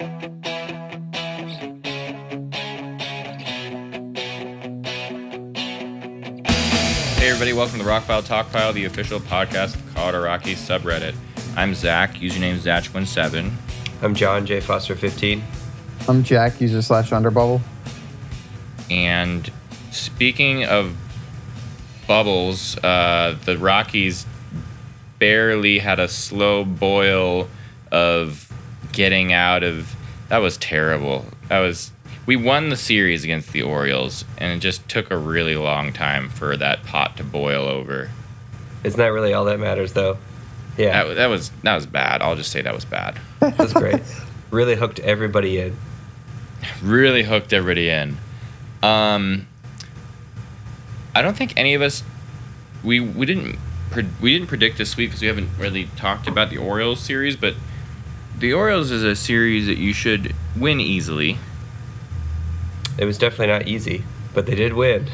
Hey everybody, welcome to Rockpile Talkpile, the official podcast of Colorado Rockies subreddit. I'm Zach, username Zach17. I'm John J. Foster 15. I'm Jack, user slash underbubble. And speaking of bubbles, uh, the Rockies barely had a slow boil of getting out of. That was terrible. That was. We won the series against the Orioles, and it just took a really long time for that pot to boil over. Isn't that really all that matters, though? Yeah, That, that was that was bad. I'll just say that was bad. that was great. really hooked everybody in. really hooked everybody in. Um, I don't think any of us we we didn't we didn't predict this week because we haven't really talked about the Orioles series, but the Orioles is a series that you should win easily. It was definitely not easy, but they did win.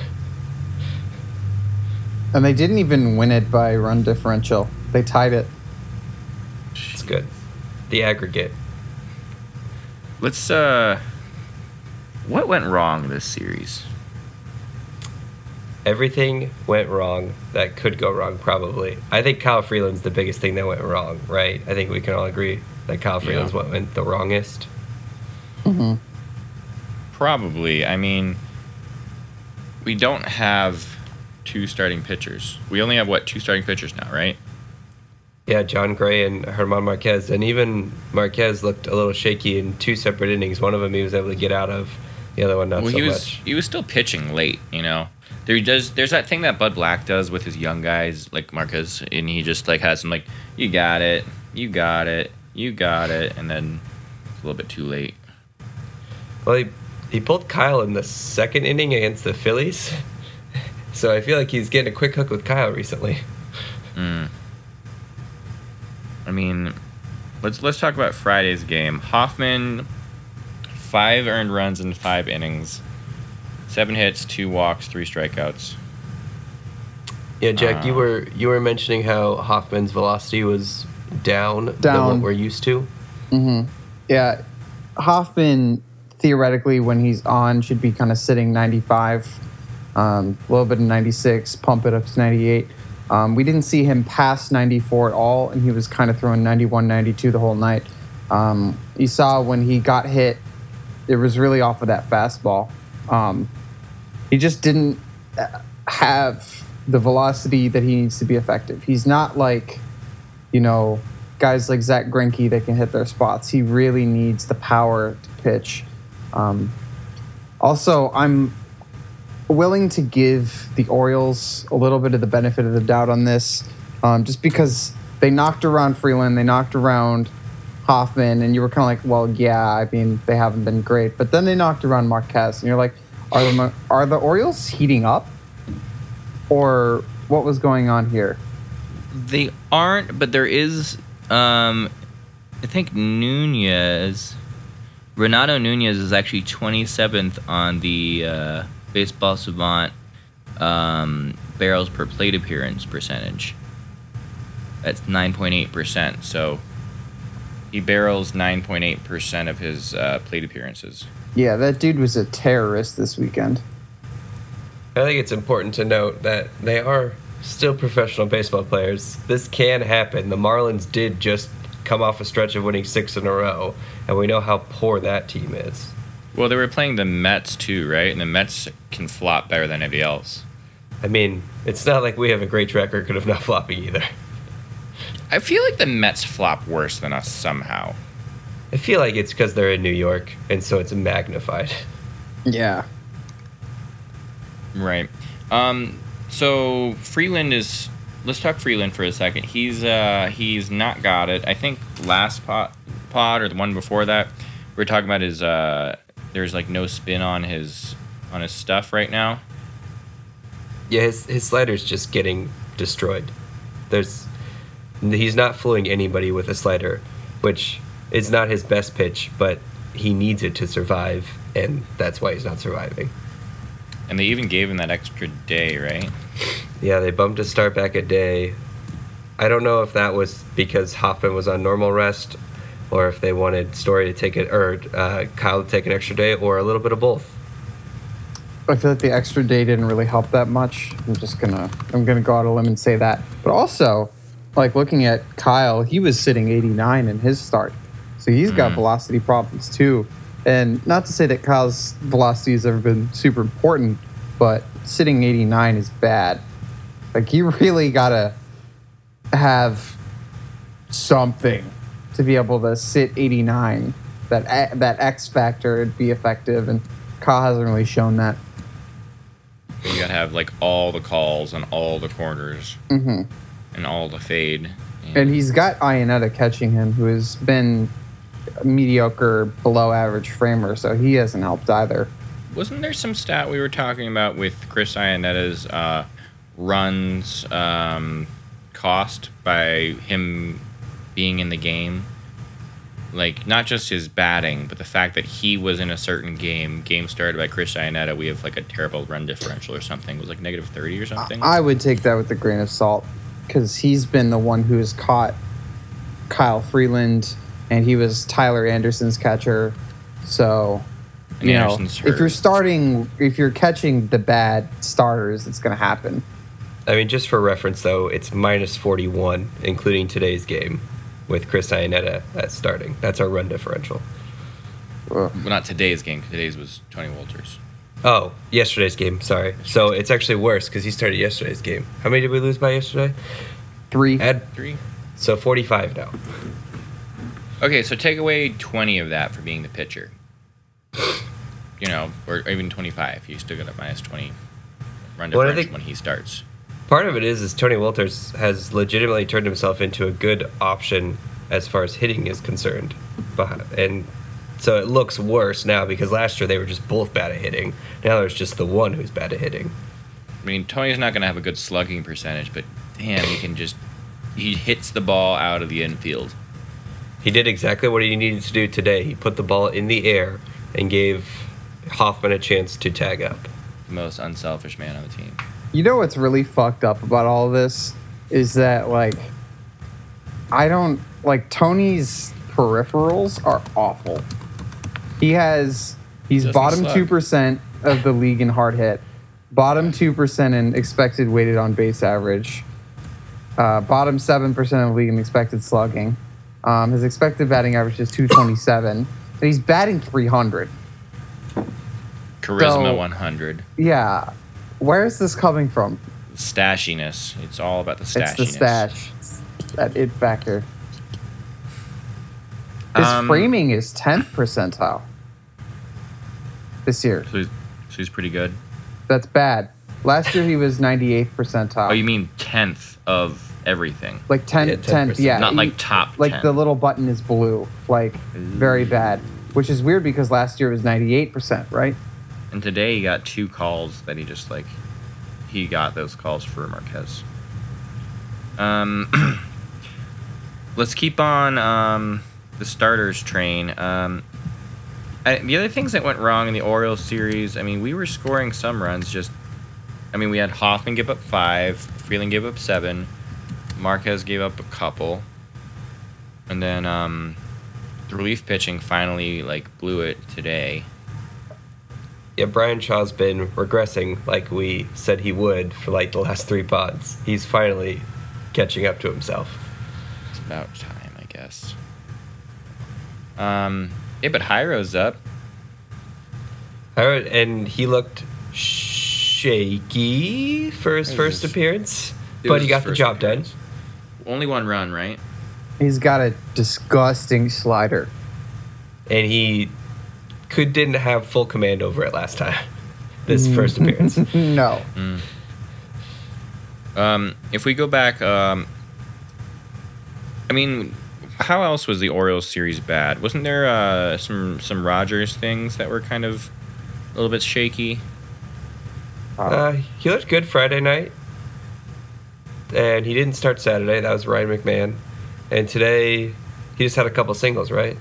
And they didn't even win it by run differential. They tied it. It's good. The aggregate. Let's uh, what went wrong this series? Everything went wrong that could go wrong, probably. I think Kyle Freeland's the biggest thing that went wrong, right? I think we can all agree that Kyle Freeland's Yeah. what went the wrongest. hmm Probably. I mean, we don't have two starting pitchers. We only have what two starting pitchers now, right? Yeah, Jon Gray and Herman Marquez, and even Marquez looked a little shaky in two separate innings. One of them he was able to get out of, the other one not well, so he was much. he was still pitching late. You know, there does there's that thing that Bud Black does with his young guys like Marquez, and he just like has them like, you got it, you got it, you got it, and then it's a little bit too late. Well, he, he pulled Kyle in the second inning against the Phillies. So I feel like he's getting a quick hook with Kyle recently. Mm. I mean, let's let's talk about Friday's game. Hoffman, five earned runs in five innings, seven hits, two walks, three strikeouts. Yeah, Jack, you Uh. were you were mentioning how Hoffman's velocity was down, than Down. what we're used to. hmm Yeah. Hoffman, theoretically, when he's on, should be kind of sitting 95, um, a little bit of 96, pump it up to 98. Um, we didn't see him past 94 at all, and he was kind of throwing 91, 92 the whole night. Um, you saw when he got hit, it was really off of that fastball. Um, he just didn't uh, have the velocity that he needs to be effective. He's not like, you know, guys like Zack Greinke that can hit their spots. He really needs the power to pitch. Um, also, I'm willing to give the Orioles a little bit of the benefit of the doubt on this, um, just because they knocked around Freeland, they knocked around Hoffman, and you were kind of like, well, yeah, I mean, they haven't been great. But then they knocked around Marquez, and you're like, are the are the Orioles heating up, or what was going on here? They aren't, but there is. Um, I think Nunez, Renato Nunez is actually 27th on the uh, Baseball Savant um, barrels per plate appearance percentage. That's 9.8%. So he barrels 9.8% of his uh, plate appearances. Yeah, that dude was a terrorist this weekend. I think it's important to note that they are still professional baseball players. This can happen. The Marlins did just come off a stretch of winning six in a row, and we know how poor that team is. Well, they were playing the Mets too, right? And the Mets can flop better than anybody else. I mean, it's not like we have a great track record of not flopping either. I feel like the Mets flop worse than us somehow. I feel like it's because they're in New York, and so it's magnified. Yeah. Right. Um, so Freeland is. Let's talk Freeland for a second. He's uh he's not got it. I think last pot pod or the one before that, we were talking about his uh there's like no spin on his on his stuff right now. Yeah, his his slider's just getting destroyed. There's he's not fooling anybody with a slider, which is not his best pitch, but he needs it to survive, and that's why he's not surviving. And they even gave him that extra day, right? Yeah, they bumped his start back a day. I don't know if that was because Hoffman was on normal rest or if they wanted Story to take it or uh, Kyle to take an extra day, or a little bit of both. I feel like the extra day didn't really help that much. I'm just gonna I'm gonna go out on a limb and say that. But also, like looking at Kyle, he was sitting 89 in his start, so he's got Mm. velocity problems too. And not to say that Kyle's velocity has ever been super important, but sitting 89 is bad. Like you really gotta have something to be able to sit 89. That that X factor would be effective, and Kyle hasn't really shown that. You gotta have like all the calls and all the corners hmm and all the fade. And he's got Iannetta catching him, who has been mediocre, below average framer, so he hasn't helped either. Wasn't there some stat we were talking about with Chris Iannetta's uh, runs um, cost by him being in the game? Like not just his batting, but the fact that he was in a certain game. Game started by Chris Iannetta. We have like a terrible run differential or something. It was like negative thirty or something. I would take that with a grain of salt because he's been the one who has caught Kyle Freeland, and he was Tyler Anderson's catcher. So, And you know, Anderson's if you're starting, if you're catching the bad starters, it's going to happen. I mean, just for reference, though, it's minus 41, including today's game, with Chris Iannetta at starting. That's our run differential. Well, not today's game. Today's was Tony Wolters. Oh, yesterday's game. Sorry. So it's actually worse because he started yesterday's game. How many did we lose by yesterday? Three. Add Three. so 45 now. Okay, so take away 20 of that for being the pitcher. You know, or even 25. You still got a minus 20 run Well, differential when he starts. Part of it is is Tony Wolters has legitimately turned himself into a good option as far as hitting is concerned, and so it looks worse now because last year they were just both bad at hitting. Now there's just the one who's bad at hitting. I mean, Tony's not going to have a good slugging percentage, but damn, he can just. He hits the ball out of the infield. He did exactly what he needed to do today. He put the ball in the air and gave Hoffman a chance to tag up. The most unselfish man on the team. You know what's really fucked up about all this is that like I don't like Tony's peripherals are awful. He has he's Doesn't bottom two percent of the league in hard hit, bottom two percent in expected weighted on base average, uh, bottom seven percent of the league in expected slugging. Um, his expected batting average is two twenty seven, and he's batting three hundred. Charisma So- 100. Yeah, where is this coming from? Stashiness. It's all about the stashiness. It's the stash. It's that it factor. His Um, framing is 10th percentile this year. So he's, so he's pretty good. That's bad. Last year he was 98th percentile. Oh, you mean 10th of everything? like 10, Yeah, 10 10%. yeah. Not like top like 10. the little button is blue. Like very bad. Which is weird because last year it was 98%, right? And today he got two calls that he just like he got those calls for Marquez. Um let's keep on um the starters train. Um I, the other things that went wrong in the Orioles series, I mean, we were scoring some runs just I mean, we had Hoffman give up 5, Freeland gave up 7, Marquez gave up a couple. And then um the relief pitching finally like blew it today. Yeah, Bryan Shaw's been regressing like we said he would for like the last three pods. He's finally catching up to himself. It's about time, I guess. Um, yeah, but Hyro's up. Heard- and he looked shaky for his first appearance, but he got the job appearance. Only one run, right? He's got a disgusting slider. and he could didn't have full command over it last time. This first appearance. no. Um, if we go back, um, I mean, how else was the Orioles series bad? Wasn't there uh, some some Rodgers things that were kind of a little bit shaky? Uh, he looked good Friday night, and he didn't start Saturday. That was Ryan McMahon, and today he just had a couple singles, right?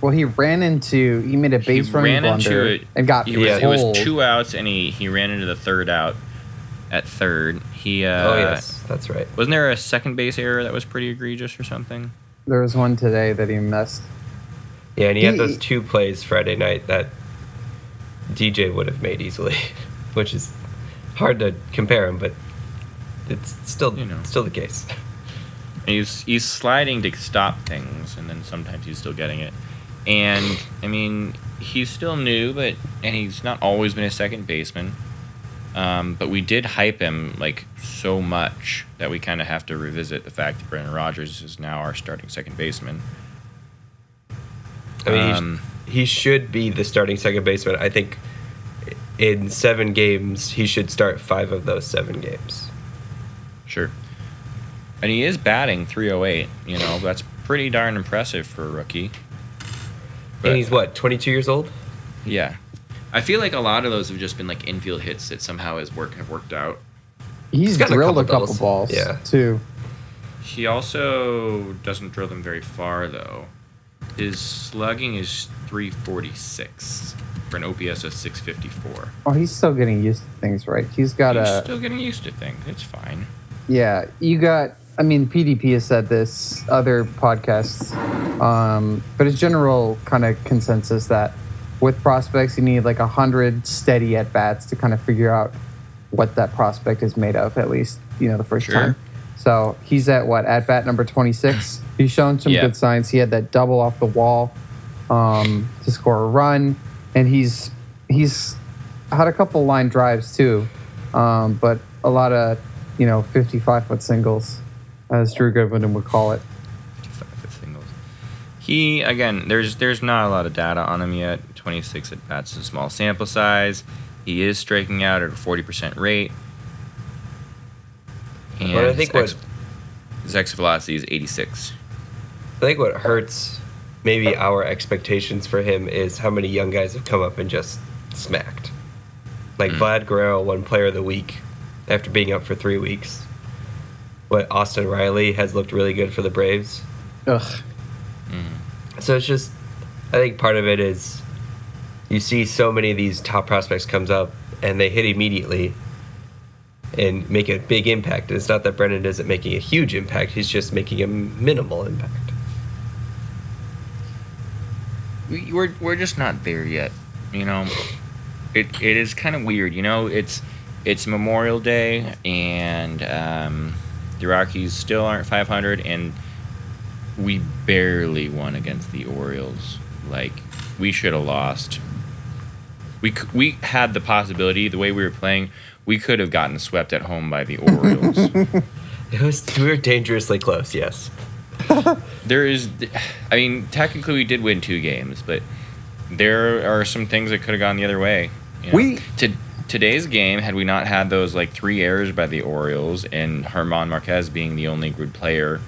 Well, he ran into he made a base he running ran into blunder it. and got He was, Yeah. it was two outs, and he he ran into the third out at third. He uh, oh yes, that's right. Wasn't there a second base error that was pretty egregious or something? There was one today that he missed. Yeah, and he, had those two plays Friday night that DJ would have made easily, which is hard to compare him, but it's still You know. still the case. And he's he's sliding to stop things, and then sometimes he's still getting it. And I mean, he's still new, but and he's not always been a second baseman. Um, but we did hype him like so much that we kind of have to revisit the fact that Brendan Rodgers is now our starting second baseman. I mean, Um, he, he should be the starting second baseman. I think in seven games, he should start five of those seven games. Sure. And he is batting 308. You know, that's pretty darn impressive for a rookie. But- and he's what, 22 years old? Yeah. I feel like a lot of those have just been like infield hits that somehow his work have worked out. He's got a drilled a couple couple, balls Yeah. too. He also doesn't drill them very far though. His slugging is 346 for an OPS of 654. Oh, he's still getting used to things, right? He's got He's a still getting used to things. It's fine. Yeah. You got. I mean, PDP has said this, other podcasts, um, but it's general kind of consensus that with prospects, you need like a hundred steady at bats to kind of figure out what that prospect is made of. At least you know the first Sure. time. So he's at what at bat number twenty six. He's shown some Yeah. good signs. He had that double off the wall um, to score a run, and he's he's had a couple line drives too, um, but a lot of you know fifty five foot singles, as Drew Goodman would call it. 55 foot singles. He again, there's there's not a lot of data on him yet. 26 at bats is a small sample size. He is striking out at a 40% rate. And But I think his, what- his exit velocity is 86. I think what hurts maybe our expectations for him is how many young guys have come up and just smacked. Like Mm. Vlad Guerrero one Player of the Week after being up for three weeks. But Austin Riley has looked really good for the Braves. Ugh. Mm-hmm. So it's just, I think part of it is you see so many of these top prospects comes up and they hit immediately and make a big impact. And it's not that Brennan isn't making a huge impact; he's just making a minimal impact. we, we're we're just not there yet. You know, it it is kind of weird. You know, it's it's Memorial Day and um, the Rockies still aren't 500, and we barely won against the Orioles. Like we should have lost. We c- we had the possibility the way we were playing. We could have gotten swept at home by the Orioles. It was we were dangerously close. Yes. there is i mean technically we did win two games but there are some things that could have gone the other way you know? We- to, today's game had we not had those like three errors by the orioles and herman marquez being the only good player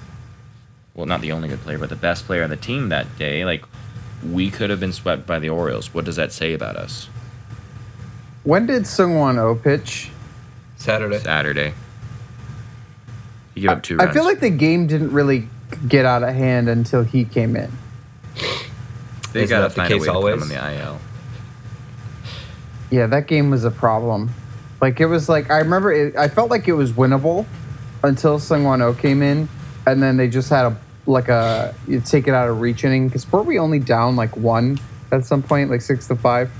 well not the only good player but the best player on the team that day like we could have been swept by the orioles what does that say about us When did Sungwon O pitch? Saturday. saturday he gave up two I runs feel like the game didn't really get out of hand until he came in. they Isn't gotta that the find a case way to put him in the il Yeah, that game was a problem. Like it was like I remember it, I felt like it was winnable until Sungwon O came in, and then they just had a like a you take it out of reach inning because were we only down like one at some point, like six to five?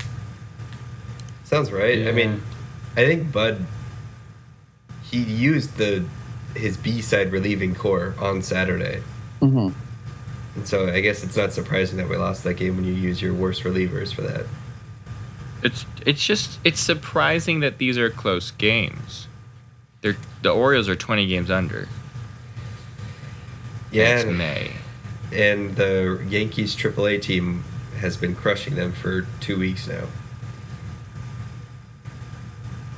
Sounds right. I mean, I think Bud he used the his B side relieving core on Saturday, Mm-hmm. and so I guess it's not surprising that we lost that game when you use your worst relievers for that. It's it's just it's surprising that these are close games. They're the Orioles are twenty games under. Yeah, it's and, May. and the Yankees AAA team has been crushing them for two weeks now.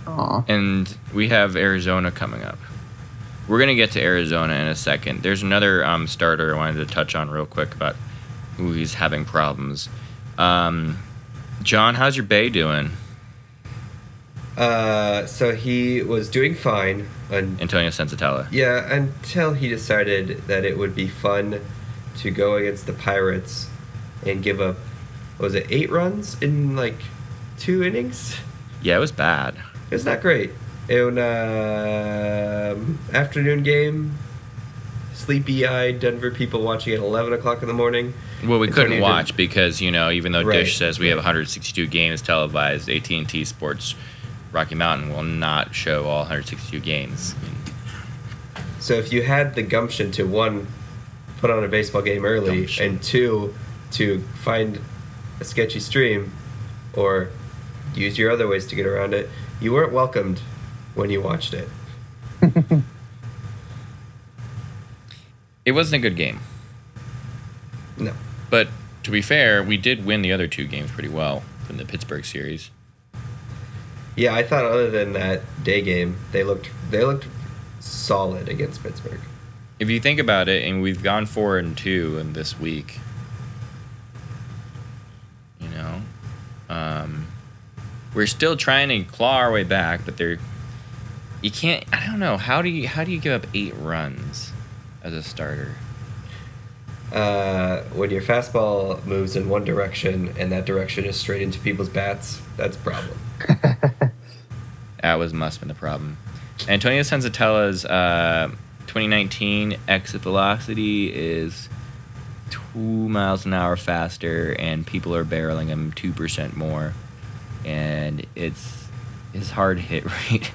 Aw. and we have Arizona coming up. We're gonna get to Arizona in a second. There's another um, starter I wanted to touch on real quick about who he's having problems. Um, John, how's your Bay doing? Uh, so he was doing fine, and Antonio Senzatela. yeah, until he decided that it would be fun to go against the Pirates and give up. what Was it eight runs in like two innings? Yeah, it was bad. It was not great. In um, afternoon game, sleepy-eyed Denver people watching at 11 o'clock in the morning. Well, we couldn't watch because you know, even though Right, Dish says we have 162 games televised, AT and T Sports Rocky Mountain will not show all 162 games. So if you had the gumption to one, put on a baseball game early, Gumption. and two, to find a sketchy stream, or use your other ways to get around it, you weren't welcomed when you watched it. It wasn't a good game, No. But to be fair, we did win the other two games pretty well in the Pittsburgh series. Yeah, I thought other than that day game, they looked they looked solid against Pittsburgh. If you think about it, and we've gone four and two in this week, you know, um, we're still trying to claw our way back, but they're you can't. I don't know how do you how do you give up eight runs as a starter? Uh, when your fastball moves in one direction and that direction is straight into people's bats, that's a problem. That was must have been the problem. Antonio Senzatela's uh, 2019 exit velocity is two miles an hour faster, and people are barreling him two percent more. And it's his hard hit rate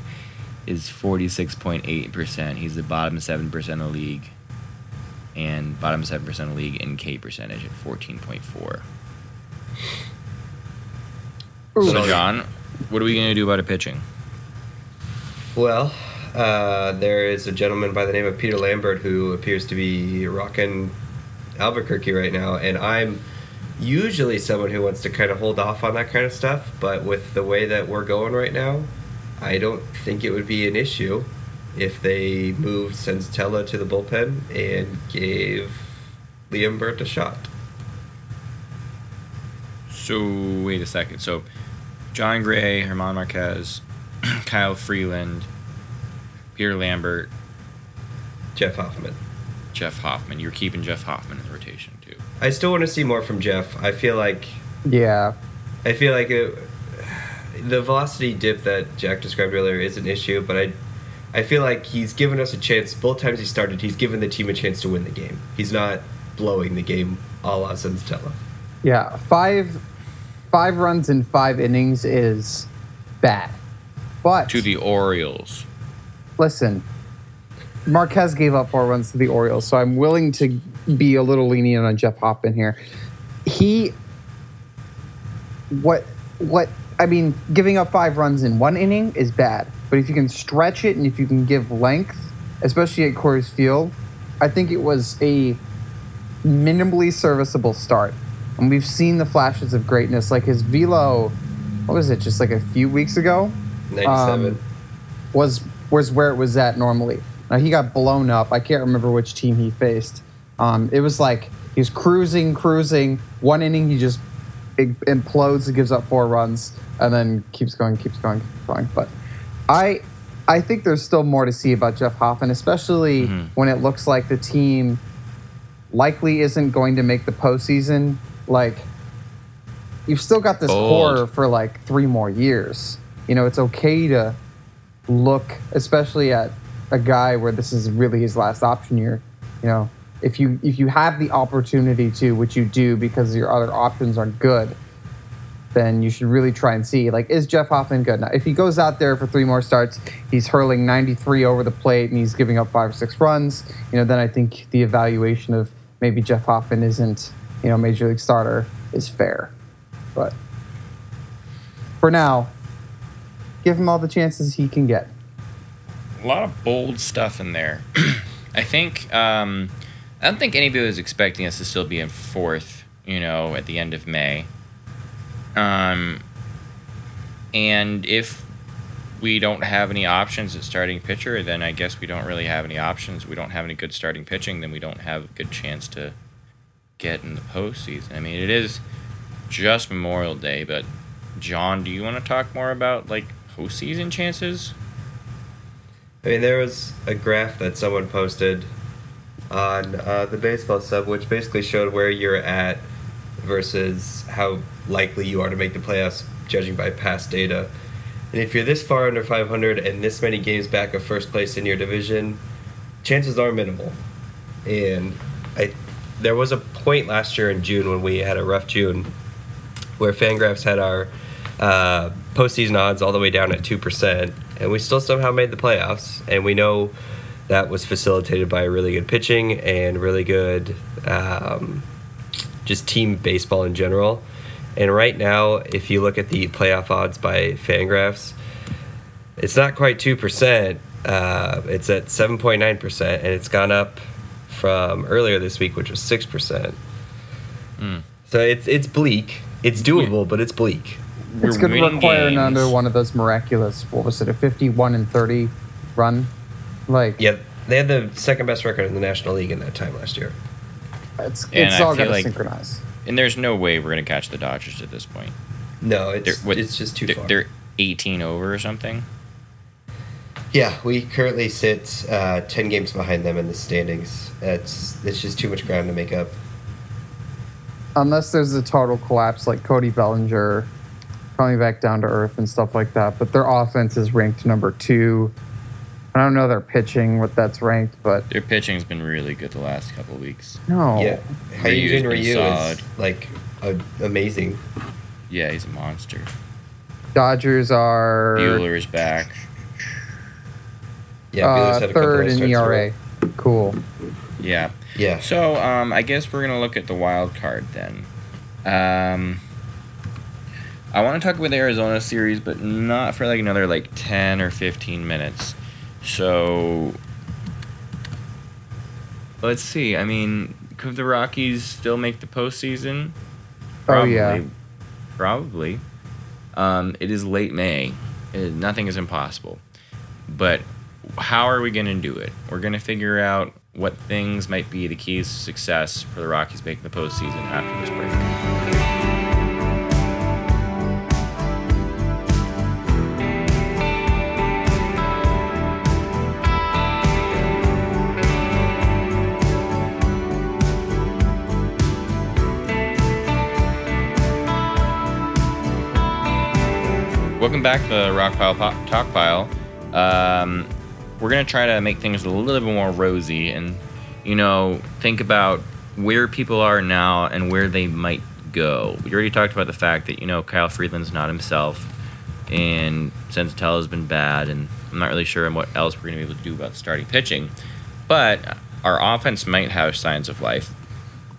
is 46.8 percent. He's the bottom seven percent of the league, and bottom seven percent of the league in K percentage at 14.4. Ooh. So John, what are we gonna do about a pitching? Well, uh, there is a gentleman by the name of Peter Lambert who appears to be rocking Albuquerque right now, and I'm usually someone who wants to kind of hold off on that kind of stuff, but with the way that we're going right now, I don't think it would be an issue if they moved Senzatela to the bullpen and gave Lambert a shot. So wait a second. So Jon Gray, Herman Marquez, Kyle Freeland, Peter Lambert, Jeff Hoffman. Jeff Hoffman. You're keeping Jeff Hoffman in the rotation too. I still want to see more from Jeff. I feel like Yeah. I feel like it, the velocity dip that Jack described earlier is an issue, but I, I feel like he's given us a chance. Both times he started, he's given the team a chance to win the game. He's not blowing the game a la Senzatela. Yeah. Five five runs in five innings is bad. But To the Orioles. listen, Marquez gave up four runs to the Orioles, so I'm willing to be a little lenient on Jeff Hoffman here. He, what, what? I mean, giving up five runs in one inning is bad, but if you can stretch it and if you can give length, especially at Coors Field, I think it was a minimally serviceable start. And we've seen the flashes of greatness, like his velo. What was it? Just like a few weeks ago Ninety-seven. Um, was was where it was at normally. Now he got blown up. I can't remember which team he faced. Um, it was like he's cruising, cruising. One inning, he just implodes and gives up four runs, and then keeps going, keeps going, keeps going. But I I think there's still more to see about Jeff Hoffman, especially Mhm. when it looks like the team likely isn't going to make the postseason. Like you've still got this Bold. core for like three more years. You know, it's okay to look, especially at a guy where this is really his last option year. You know, if you if you have the opportunity to, which you do because your other options aren't good, then you should really try and see like is Jeff Hoffman good? Now, if he goes out there for three more starts, he's hurling 93 over the plate and he's giving up five or six runs. You know, then I think the evaluation of maybe Jeff Hoffman isn't you know major league starter is fair. But for now, give him all the chances he can get. A lot of bold stuff in there. I think um, I don't think anybody was expecting us to still be in fourth. You know, at the end of May. Um, and if we don't have any options at starting pitcher, then I guess we don't really have any options. We don't have any good starting pitching, then we don't have a good chance to get in the postseason. I mean, it is just Memorial Day, but John, do you want to talk more about like postseason chances? I mean, there was a graph that someone posted on uh, the baseball sub, which basically showed where you're at versus how likely you are to make the playoffs, judging by past data. And if you're this far under 500 and this many games back of first place in your division, chances are minimal. and I there was a point last year in June when we had a rough June where Fangraphs had our uh, postseason odds all the way down at two percent, and we still somehow made the playoffs. And we know that was facilitated by really good pitching and really good um, just team baseball in general. And right now, if you look at the playoff odds by Fangraphs, it's not quite two percent. Uh, it's at seven point nine percent, and it's gone up from earlier this week, which was six percent. Mm. So it's it's bleak. It's doable, but it's bleak. It's going to require games. another one of those miraculous. What was it? A fifty-one and thirty run. Like Yeah, they had the second best record in the National League in that time last year. it's And it's I all feel got to like- synchronize. And there's no way we're gonna catch the Dodgers at this point. No, it's what- it's just too they're, far. They're 18 over or something. Yeah, we currently sit uh, ten games behind them in the standings. It's it's just too much ground to make up. Unless there's a total collapse like Cody Bellinger coming back down to earth and stuff like that. But their offense is ranked number two. I don't know their pitching, what that's ranked, but Their pitching's been really good the last couple of weeks. no. Yeah, Ryu's Hyunjin been Ryu solid. is like a, amazing. Yeah, he's a monster. Dodgers are Buehler's back. Yeah, uh, Buehler's had a couple third nice in starts ERA. Cool. Yeah. Yeah, So um, I guess we're gonna look at the wild card then. Um, I want to talk about the Arizona series, but not for like another like ten or fifteen minutes. So let's see. I mean, could the Rockies still make the postseason? Oh, yeah. Probably. Um, it is late May. Uh, nothing is impossible. But how are we going to do it? We're going to figure out what things might be the keys to success for the Rockies making the postseason after this break. Back to the Rock Pile po- Talk Pile. Um, we're gonna try to make things a little bit more rosy, and you know, think about where people are now and where they might go. We already talked about the fact that you know Kyle Freeland's not himself, and Senzatela's been bad, and I'm not really sure what else we're gonna be able to do about starting pitching. But our offense might have signs of life.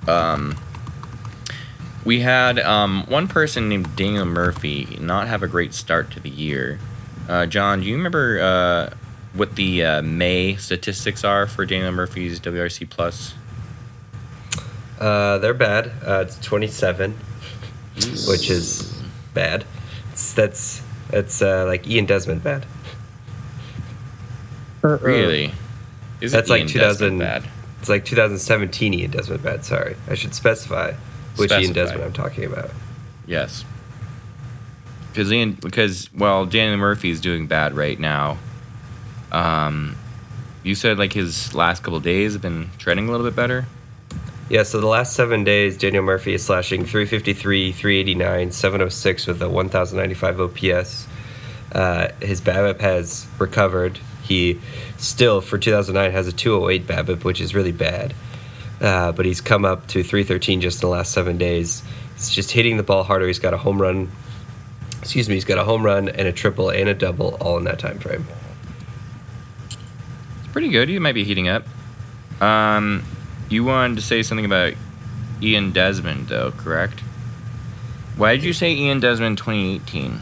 Um, we had um, one person named Daniel Murphy not have a great start to the year. Uh, John, do you remember uh, what the uh, May statistics are for Daniel Murphy's WRC plus? uh, they're bad. Uh, it's twenty seven, which is bad. It's, that's that's uh, like Ian Desmond bad. Really? Is That's it like Ian 2000 bad? It's like 2017 Ian Desmond bad. Sorry, I should specify which Ian Specify. Desmond I'm talking about. Yes. Because Ian, because well, Daniel Murphy is doing bad right now. Um, you said like his last couple days have been trending a little bit better. Yeah, so the last seven days, Daniel Murphy is slashing 353, 389, 706 with a 1095 OPS. Uh, his BABIP has recovered. He still, for 2009, has a 208 BABIP, which is really bad. Uh, but he's come up to 313 just in the last seven days. He's just hitting the ball harder. He's got a home run. Excuse me. He's got a home run and a triple and a double all in that time frame. It's pretty good. You might be heating up. Um, you wanted to say something about Ian Desmond, though, correct? Why did you say Ian Desmond 2018?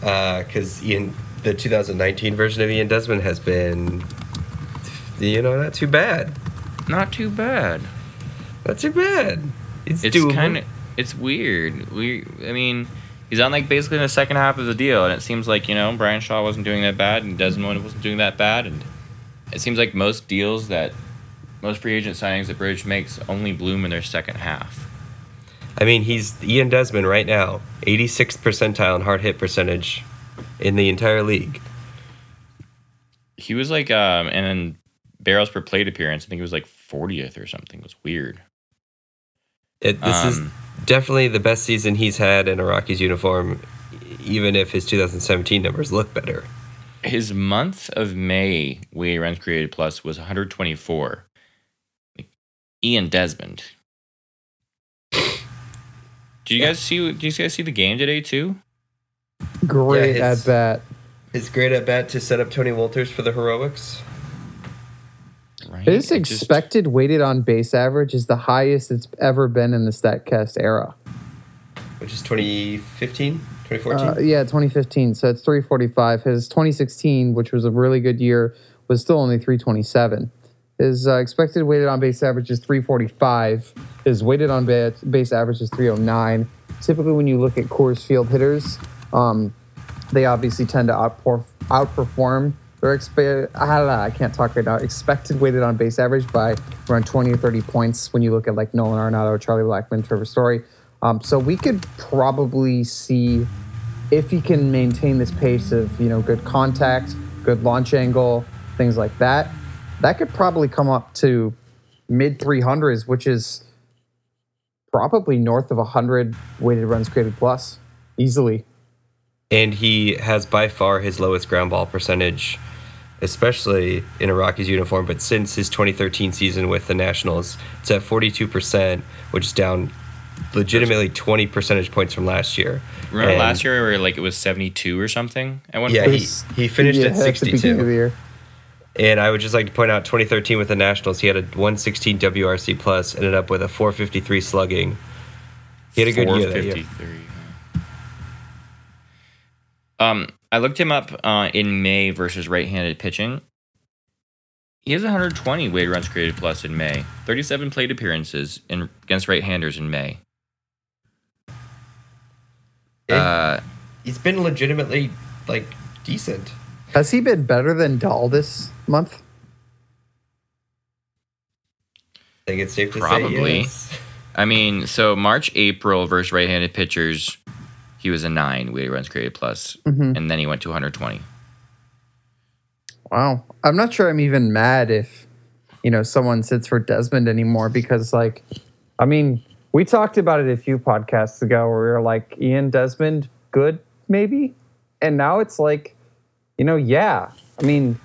Because Uh, Ian, the 2019 version of Ian Desmond has been, you know, not too bad. Not too bad. Not too bad. It's, It's doable. kind of it's weird. We, I mean, he's on like basically the second half of the deal, and it seems like you know Bryan Shaw wasn't doing that bad, and Desmond wasn't doing that bad, and it seems like most deals that most free agent signings that Bridge makes only bloom in their second half. I mean, he's Ian Desmond right now, 86th percentile in hard hit percentage in the entire league. He was like, um, and then barrels per plate appearance. I think it was like 40th or something. It was weird. It, this is Um, definitely the best season he's had in a Rockies uniform, even if his 2017 numbers look better. His month of May weighted runs created plus was 124. Ian Desmond. Do you Yeah. guys see? Did you guys see the game today too? Great Yeah, his- at bat. His great at bat to set up Tony Wolters for the heroics. Right. His It just- expected weighted on base average is the highest it's ever been in the StatCast era. which is 2015, 2014. Uh, yeah, 2015. So it's 345. His 2016, which was a really good year, was still only 327. His uh, expected weighted on base average is 345. His weighted on ba- base average is 309. Typically, when you look at Coors Field hitters, um, they obviously tend to outperform, outperform their expe- I, know, I can't talk right now. Expected weighted on base average by around 20 or 30 points when you look at like Nolan Arenado, Charlie Blackmon, Trevor Story. Um, so we could probably see if he can maintain this pace of you know good contact, good launch angle, things like that. That could probably come up to mid 300s, which is probably north of 100 weighted runs created plus easily. And he has by far his lowest ground ball percentage, especially in a Rockies uniform. But since his 2013 season with the Nationals, it's at 42%, which is down legitimately 20 percentage points from last year. Remember And- last year where like it was 72 or something at one Yeah, point? he, he finished Yeah, at the beginning the 62. year. And I would just like to point out 2013 with the Nationals, he had a 116 WRC plus, ended up with a 453 slugging. He had a good year that year. 453. Um, I looked him up uh, in May versus right-handed pitching. He has 120 weighted runs created plus in May. 37 plate appearances in against right-handers in May. Yeah. Uh, He's been legitimately like decent. Has he been better than Dahl this month? I think it's safe to Probably. say yes. I mean, so March, April versus right-handed pitchers, he was a nine weighted runs created plus, Mhm. and then he went to 120. Wow. I'm not sure I'm even mad if, you know, someone sits for Desmond anymore because, like, I mean, we talked about it a few podcasts ago where we were like, Ian Desmond, good, maybe? And now it's like, you know, yeah. I mean,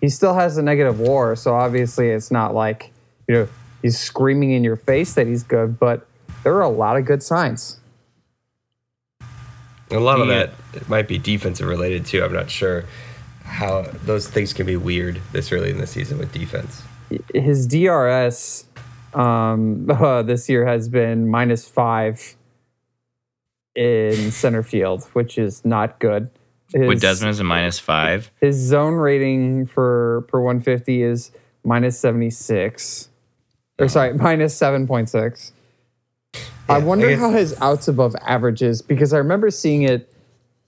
he still has a negative war. So obviously it's not like, you know, he's screaming in your face that he's good, but there are a lot of good signs. A lot of that it might be defensive related too. I'm not sure how those things can be weird this early in the season with defense. his DRS um, uh, this year has been minus five in center field, which is not good. His, With Desmond as a minus five, his zone rating for per 150 is minus 76, or sorry, minus 7.6. I Yeah, I wonder guess- how his outs above average is because I remember seeing it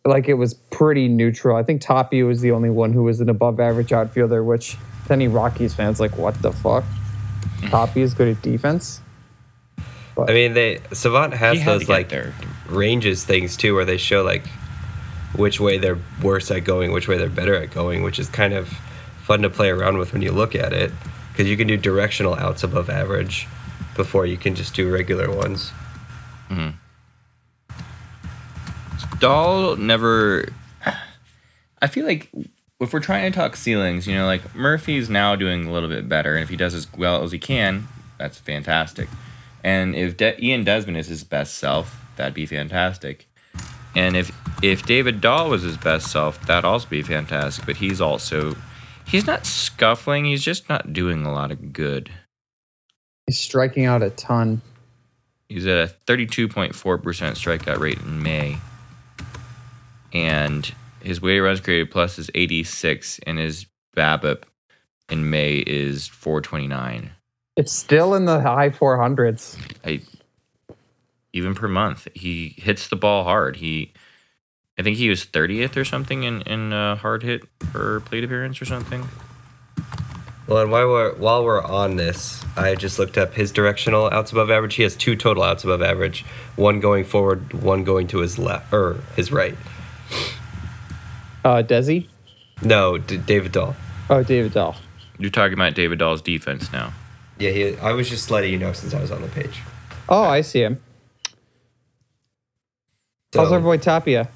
like it was pretty neutral. I think Toppy was the only one who was an above average outfielder, which to any Rockies fans like, what the fuck? Hmm. Toppy is good at defense. I mean, they Savant has he had to those like there. ranges things too, where they show like which way they're worse at going, which way they're better at going, which is kind of fun to play around with when you look at it, because you can do directional outs above average before you can just do regular ones. Mm-hmm. Dahl never. I feel like if we're trying to talk ceilings, you know, like Murphy's now doing a little bit better, and if he does as well as he can, that's fantastic. And if De- Ian Desmond is his best self, that'd be fantastic. And if if David Dahl was his best self, that'd also be fantastic. But he's also he's not scuffling. He's just not doing a lot of good. He's striking out a ton. He's at a 32.4% strikeout rate in May. And his weighted runs created plus is 86, and his BABIP in May is 429. It's still in the high 400s. I, even per month, he hits the ball hard. He, I think he was 30th or something in in uh, hard hit per plate appearance or something. Well, and while we're while we're on this, I just looked up his directional outs above average. He has two total outs above average, one going forward, one going to his left or his right. Uh, Desi? No, D- David Dahl. Oh, David Dahl. You're talking about David Dahl's defense now. Yeah, he, I was just letting you know since I was on the page. Oh, I see him. So, How's our boy Tapia?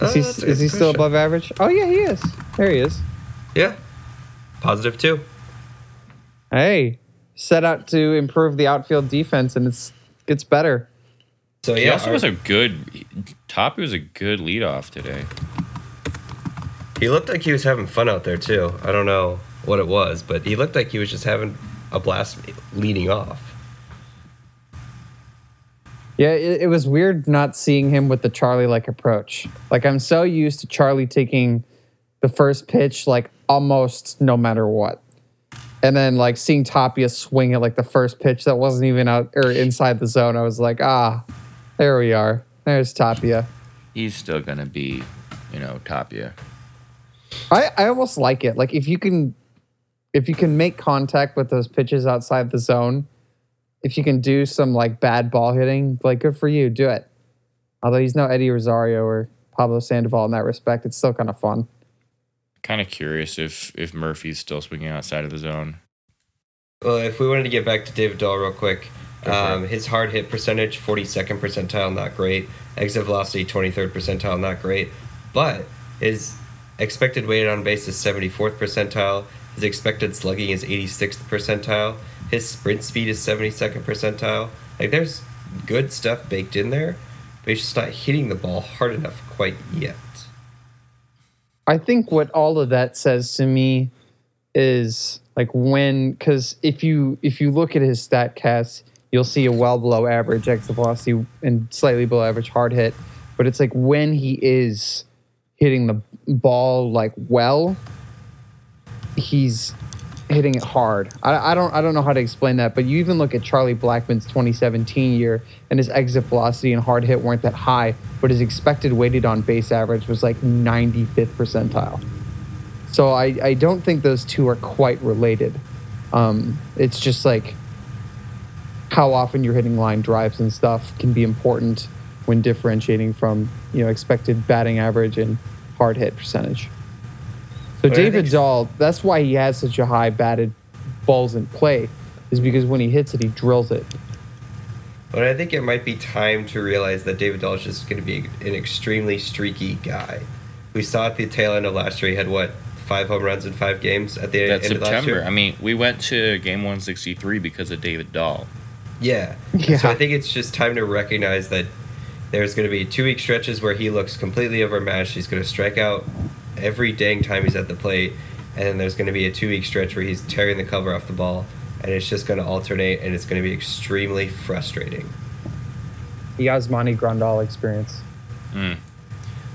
uh, Is he, is he still above average? Oh, yeah, he is. There he is. Yeah, positive too. Hey, set out to improve the outfield defense, and it's gets better. So yeah, He also our- was a good. Toppy was a good leadoff today. he looked like he was having fun out there too. I don't know what it was, but he looked like he was just having a blast leading off. Yeah, it, it was weird not seeing him with the Charlie like approach. Like I'm so used to Charlie taking the first pitch like almost no matter what. And then like seeing Tapia swing at like the first pitch that wasn't even out or inside the zone. I was like, ah, there we are. There's Tapia. He's still gonna be, you know, Tapia. I, I almost like it. Like if you can if you can make contact with those pitches outside the zone, if you can do some like bad ball hitting, like good for you, do it. Although he's no Eddie Rosario or Pablo Sandoval in that respect, it's still kind of fun. Kind of curious if if Murphy's still swinging outside of the zone. Well, if we wanted to get back to David Dahl real quick, um, his hard hit percentage, 42nd percentile, not great. Exit velocity, 23rd percentile, not great. But his expected weighted on base is 74th percentile. His expected slugging is 86th percentile. His sprint speed is 72nd percentile. Like, there's good stuff baked in there, but he's just not hitting the ball hard enough quite yet. I think what all of that says to me is like when because if you if you look at his stat cast, you'll see a well below average exit velocity and slightly below average hard hit. But it's like when he is hitting the ball like well, he's hitting it hard. I, I don't I don't know how to explain that, but you even look at Charlie Blackmon's 2017 year, and his exit velocity and hard hit weren't that high, but his expected weighted on base average was like 95th percentile. So I, I don't think those two are quite related. Um, it's just like how often you're hitting line drives and stuff can be important when differentiating from you know expected batting average and hard hit percentage. So But David think- Dahl, that's why he has such a high batted balls in play, is because when he hits it, he drills it. But I think it might be time to realize that David Dahl is just going to be an extremely streaky guy. We saw at the tail end of last year, he had what, five home runs in five games at the That's end of last September. year? I mean, we went to game 163 because of David Dahl. Yeah. Yeah. So I think it's just time to recognize that there's going to be two week stretches where he looks completely overmatched. He's going to strike out every dang time he's at the plate. And then there's going to be a two week stretch where he's tearing the cover off the ball. And it's just going to alternate, and it's going to be extremely frustrating. The Yasmani Grandal experience. Mm.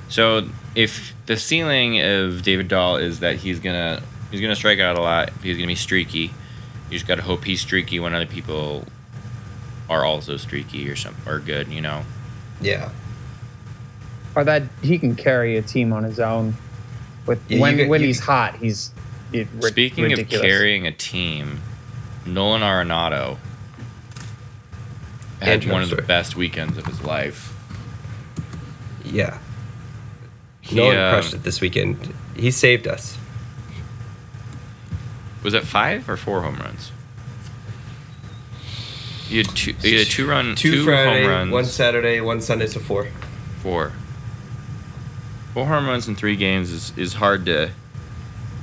So if the ceiling of David Dahl is that he's gonna he's gonna strike out a lot, he's gonna be streaky. You just gotta hope he's streaky when other people are also streaky or some or good. You know. Yeah. Or that he can carry a team on his own. With Yeah, when get- when you- he's hot, he's it, Speaking ridiculous. of carrying a team, Nolan Arenado had Andrew, one of the best weekends of his life. Yeah. He, no one um, crushed it this weekend. He saved us. Was it five or four home runs? You had two. You had two run, Two, two, Friday, home runs. one Saturday, one Sunday, so four. Four. Four home runs in three games is, is hard to.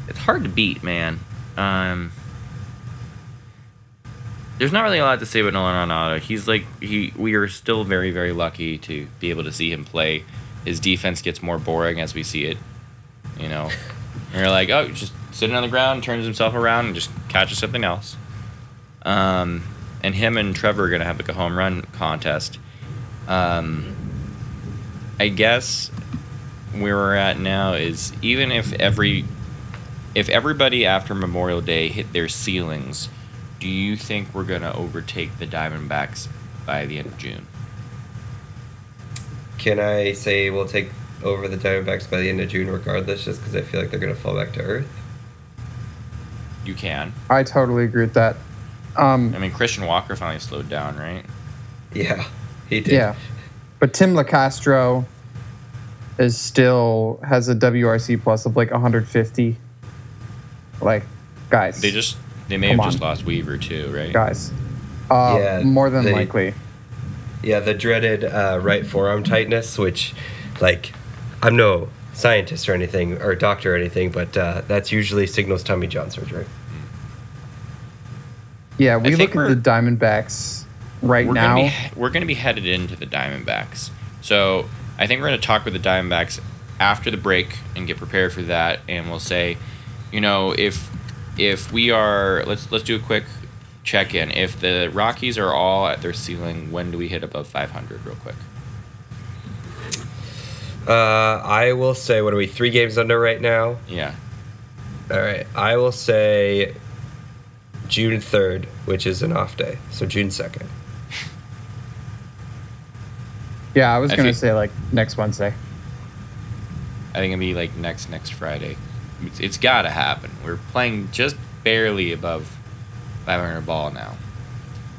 It's hard to beat, man. Um, there's not really a lot to say about Nolan Arenado. He's like he. We are still very very lucky to be able to see him play. His defense gets more boring as we see it. You know, and you're like, oh, just sitting on the ground, turns himself around, and just catches something else. Um, and him and Trevor are gonna have like a home run contest. Um, I guess where we're at now is even if every if everybody after Memorial Day hit their ceilings, do you think we're gonna overtake the Diamondbacks by the end of June? Can I say we'll take over the Diamondbacks by the end of June, regardless, just because I feel like they're going to fall back to earth? You can. I totally agree with that. Um, I mean, Christian Walker finally slowed down, right? Yeah, he did. Yeah, but Tim Locastro is still has a WRC plus of like 150. Like, guys, They just they may Come have just lost Weaver too, right? guys, uh, Yeah, more than they- likely. Yeah, the dreaded uh, right forearm tightness, which, like, I'm no scientist or anything, or doctor or anything, but uh, that's usually signals Tommy John surgery. Yeah, we think look at we're- the Diamondbacks right we're now. Gonna be, we're going to be headed into the Diamondbacks. So I think we're going to talk with the Diamondbacks after the break and get prepared for that. And we'll say, you know, if if we are let's let's do a quick check in. If the Rockies are all at their ceiling, when do we hit above 500? Real quick. Uh, I will say, what are we? Three games under right now. Yeah. All right. I will say June third, which is an off day, so June second. Yeah, I was I gonna think- say like next Wednesday. I think it'll be like next next Friday. It's, it's got to happen. We're playing just barely above 500 ball now.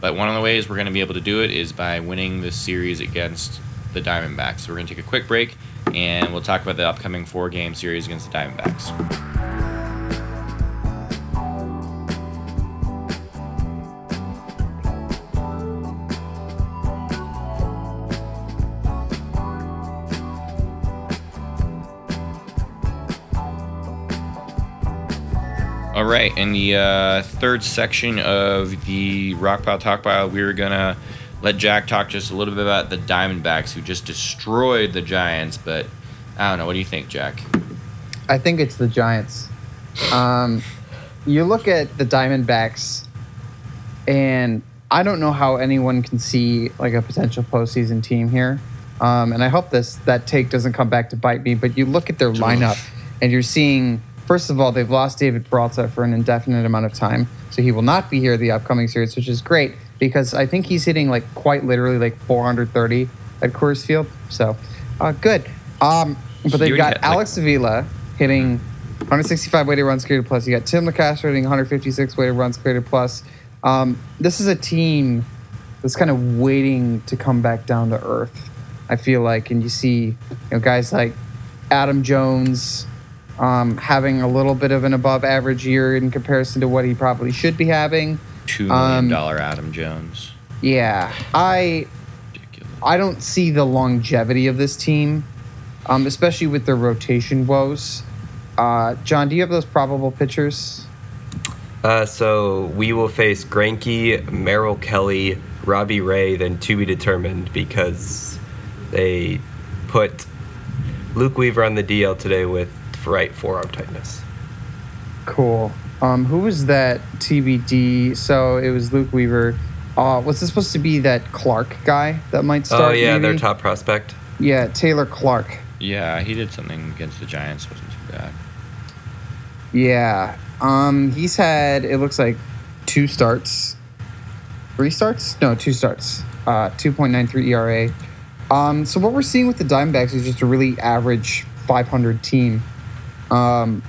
But one of the ways we're going to be able to do it is by winning this series against the Diamondbacks. So we're going to take a quick break and we'll talk about the upcoming four game series against the Diamondbacks. Right, in the uh, third section of the Rock Pile Talk Pile, we were gonna let Jack talk just a little bit about the Diamondbacks, who just destroyed the Giants. But I don't know. What do you think, Jack? I think it's the Giants. Um, you look at the Diamondbacks, and I don't know how anyone can see like a potential postseason team here. Um, and I hope this that take doesn't come back to bite me. But you look at their lineup, and you're seeing first of all they've lost David Peralta for an indefinite amount of time, so he will not be here the upcoming series, which is great because I think he's hitting like quite literally like 430 at Coors Field. So uh, good. Um, but they've got like- Alex Avila hitting 165 weighted runs created plus. You got Tim Locastro hitting 156 weighted runs created plus. Um, this is a team that's kind of waiting to come back down to earth. I feel like, and you see, you know, guys like Adam Jones um, having a little bit of an above average year in comparison to what he probably should be having. Two million Um, Adam Jones. Yeah, I Ridiculous. I don't see the longevity of this team, um, especially with their rotation woes. Uh, John, do you have those probable pitchers? Uh, so we will face Greinke, Merrill Kelly, Robbie Ray, then to be determined because they put Luke Weaver on the DL today with right forearm tightness. Cool. Um, who was that TBD? So it was Luke Weaver. Uh, was this supposed to be that Clarke guy that might start? oh yeah, maybe? their top prospect. Yeah, Taylor Clarke. Yeah, he did something against the Giants. wasn't too bad. Yeah. Um, he's had it looks like two starts, three starts? No, two starts. Uh, two point nine three ERA. Um, so what we're seeing with the Diamondbacks is just a really average 500 team. Um,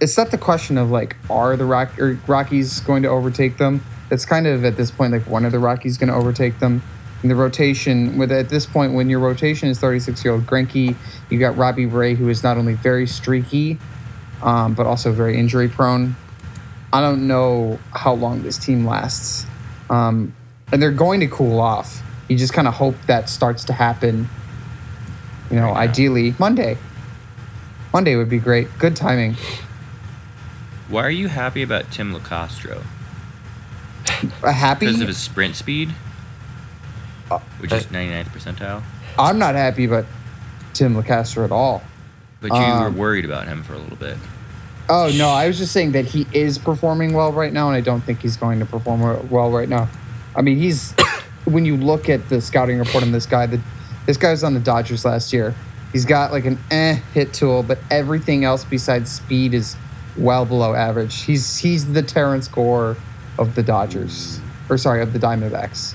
it's not the question of like are the Rock or Rockies going to overtake them. It's kind of at this point like one of the Rockies going to overtake them. In the rotation, with at this point when your rotation is 36 year old Greinke, you got Robbie Ray who is not only very streaky, um, but also very injury prone. I don't know how long this team lasts. Um, and they're going to cool off. You just kind of hope that starts to happen, you know, Right ideally Monday. Monday would be great. Good timing. Why are you happy about Tim Locastro? Uh, happy? Because of his sprint speed, Uh, which is 99th percentile. I'm not happy about Tim Locastro at all. But you Um, were worried about him for a little bit. Oh, no, I was just saying that he is performing well right now, and I don't think he's going to perform well right now. I mean, he's, when you look at the scouting report on this guy, the, this guy was on the Dodgers last year. He's got like an eh hit tool, but everything else besides speed is well below average. He's he's the Terrence Gore of the Dodgers, or sorry, of the Diamondbacks.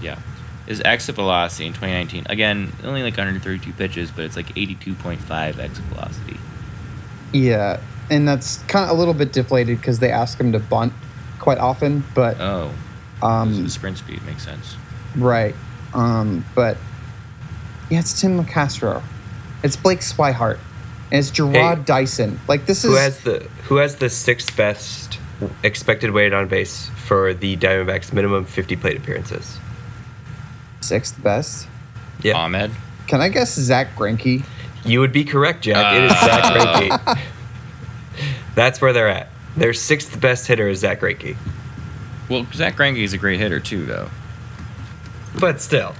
Yeah. His exit velocity in 2019, again, only like 132 pitches, but it's like 82.5 exit velocity. Yeah, and that's kind of a little bit deflated because they ask him to bunt quite often, but Oh, um, the sprint speed makes sense. Right. Um, but yeah, it's Tim Locastro. It's Blake Swihart. And it's Jarrod Hey. Dyson. Like this is Who has the Who has the sixth best expected weighted on base for the Diamondbacks' minimum 50 plate appearances? sixth best. Yeah, Ahmed. Can I guess Zack Greinke? you would be correct, Jack. it is Zack uh. Greinke. That's where they're at. Their sixth best hitter is Zack Greinke. Well, Zack Greinke is a great hitter too, though. But still,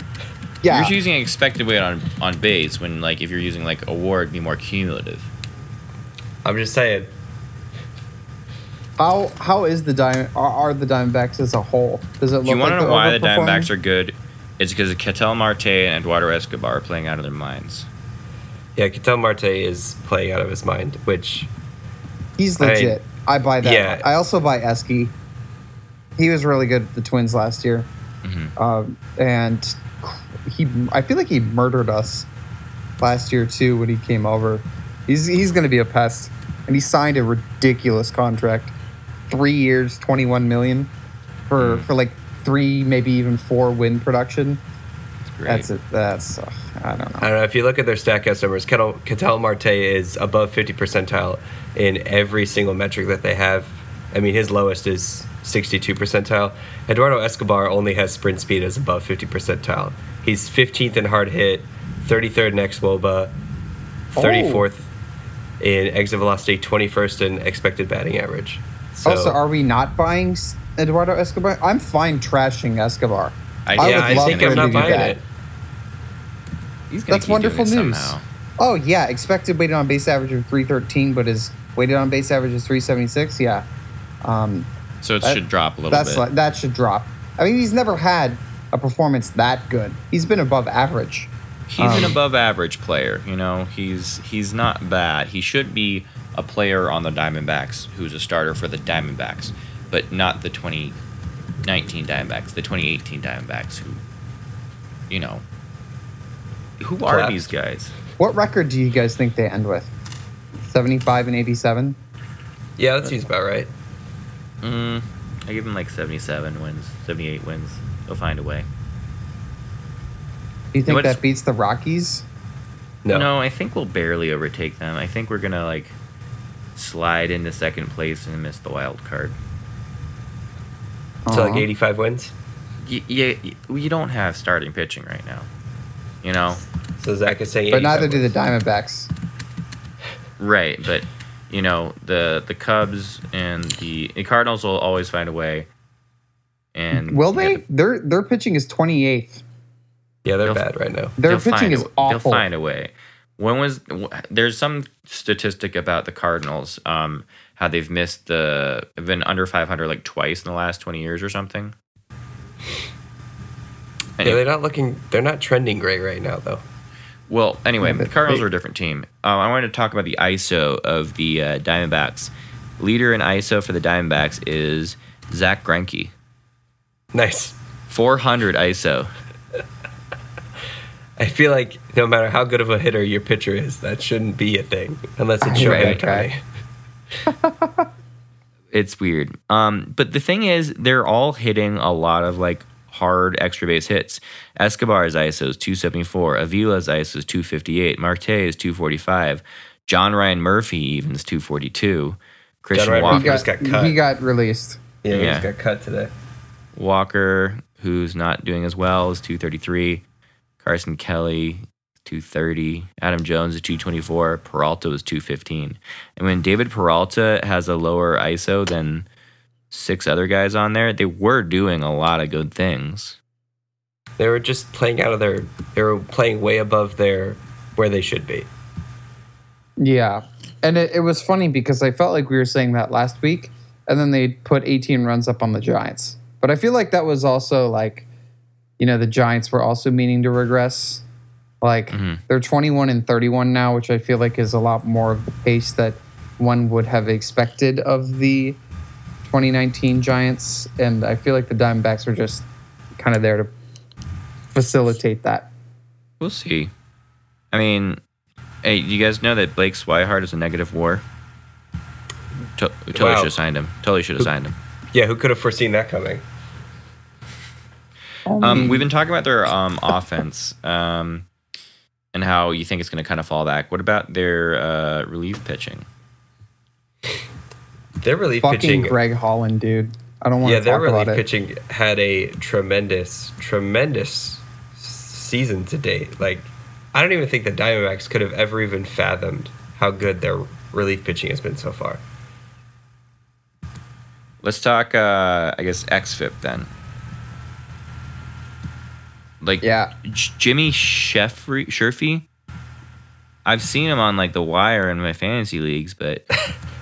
Yeah. You're using expected weight on on base when like if you're using like award, it'd be more cumulative. I'm just saying. How how is the diamond are, are the Diamondbacks as a whole? Does it look If you want like to they're know why the overperforming? Diamondbacks are good, it's because of Ketel Marte and Eduardo Escobar are playing out of their minds. Yeah, Ketel Marte is playing out of his mind, which He's legit. I, buy that. Yeah. I also buy Esky. He was really good at the Twins last year, Mhm. um, and he. I feel like he murdered us last year too when he came over. He's he's going to be a pest, and he signed a ridiculous contract, three years, twenty one million, for Mm. for like three, maybe even four win production. Great. That's it. That's uh, I don't know. I don't know if you look at their Statcast numbers. Ketel, Ketel Marte is above 50 percentile in every single metric that they have. I mean, his lowest is 62 percentile. Eduardo Escobar only has sprint speed as above 50 percentile. He's 15th in hard hit, 33rd in xWOBA, 34th in exit velocity, 21st in expected batting average. So, also, are we not buying Eduardo Escobar? I'm fine trashing Escobar. I would yeah, I love think for I'm him not to do buying that. it. He's That's wonderful news. somehow. Oh yeah, expected weighted on base average of 313, but his weighted on base average is 376. Yeah, um, So it That- should drop a little that's bit. like, that should drop. I mean, he's never had a performance that good. He's been above average. He's an Um, above average player. You know, he's he's not bad. He should be a player on the Diamondbacks who's a starter for the Diamondbacks, but not the 2019 Diamondbacks, the 2018 Diamondbacks who, you know, who are Collapsed. these guys? What record do you guys think they end with? 75 and 87. Yeah, that seems about right. Mm, I give him like 77 wins, 78 wins. He'll find a way. Do you think What's- that beats the Rockies? No. No, I think we'll barely overtake them. I think we're gonna like slide into second place and miss the wild card. So like 85 wins. Y- yeah, y- you don't have starting pitching right now. You know, So Zach is saying But 85 neither do the. Diamondbacks. right? But you know the the Cubs and the, the Cardinals will always find a way. And Will yeah, they? Their their pitching is 28th. Yeah, they're bad right now. Their pitching is a, awful. They'll find a way. When was there's some statistic about the Cardinals? Um, how they've missed the been under 500 like twice in the last 20 years or something. Yeah, Anyway, they're not looking. They're not trending great right now, though. Well, anyway, the Cardinals are a different team. Um, I wanted to talk about the ISO of the uh, Diamondbacks. Leader in ISO for the Diamondbacks is Zack Greinke, Nice. 400 ISO. I feel like no matter how good of a hitter your pitcher is, that shouldn't be a thing unless it's Shohei right. Ohtani. It's weird. Um, but the thing is, they're all hitting a lot of like hard extra base hits. Escobar's ISO is 274. Avila's ISO is 258. Marte is 245. John Ryan Murphy even is 242. Christian Ryan Walker Walker. just got cut. he got released. Yeah, he Yeah. just got cut today. Walker, who's not doing as well, is 233. Carson Kelly, 230. Adam Jones is 224. Peralta is 215. And when David Peralta has a lower ISO than six other guys on there, they were doing a lot of good things. They were just playing out of their. They were playing way above their where they should be. Yeah. And it, it was funny because I felt like we were saying that last week, and then they put 18 runs up on the Giants. But I feel like that was also like, you know, the Giants were also meaning to regress. Like Mhm. they're 21 and 31 now, which I feel like is a lot more of the pace that one would have expected of the 2019 Giants. And I feel like the Diamondbacks are just kind of there to facilitate that. We'll see. I mean, hey, you guys know that Blake Swihart is a negative war? To- totally Wow. should have signed him. Totally should have signed him. Yeah, who could have foreseen that coming? Um, we've been talking about their um, offense um, and how you think it's going to kind of fall back. What about their uh, relief pitching? Their relief Fucking pitching. Greg Holland, dude. I don't want Yeah, to their talk about it. Yeah, their relief it. pitching had a tremendous, tremendous season to date. Like, I don't even think the Diamondbacks could have ever even fathomed how good their relief pitching has been so far. Let's talk. Uh, I guess XFIP then. Like Yeah. J- Jimmy Sheffrey, Sherfy. I've seen him on like the wire in my fantasy leagues, but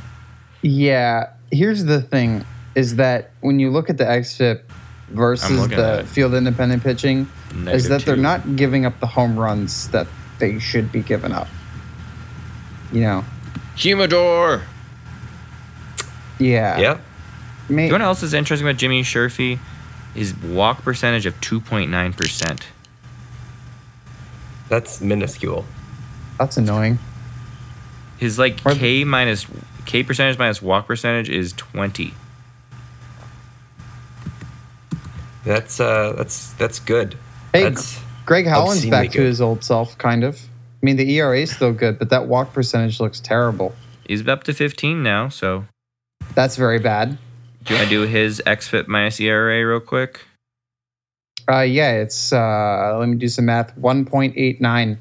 Yeah. Here's the thing is that when you look at the XFIP versus the field independent pitching, is Negative that they're not giving up the home runs that they should be giving up. You know? Humidor. Yeah. Yep. May- You know what else is interesting about Jimmy Sherfy? His walk percentage of two point nine percent. That's minuscule. that's annoying. His like K minus K percentage minus walk percentage is twenty. That's uh that's that's good. Hey, That's Greg Holland's obscenely back to his old self, kind of. I mean, the ERA is still good, but that walk percentage looks terrible. He's up to fifteen now. So That's very bad. do you want to do his XFIP minus ERA real quick? Uh, yeah, it's uh, let me do some math. One point eight nine.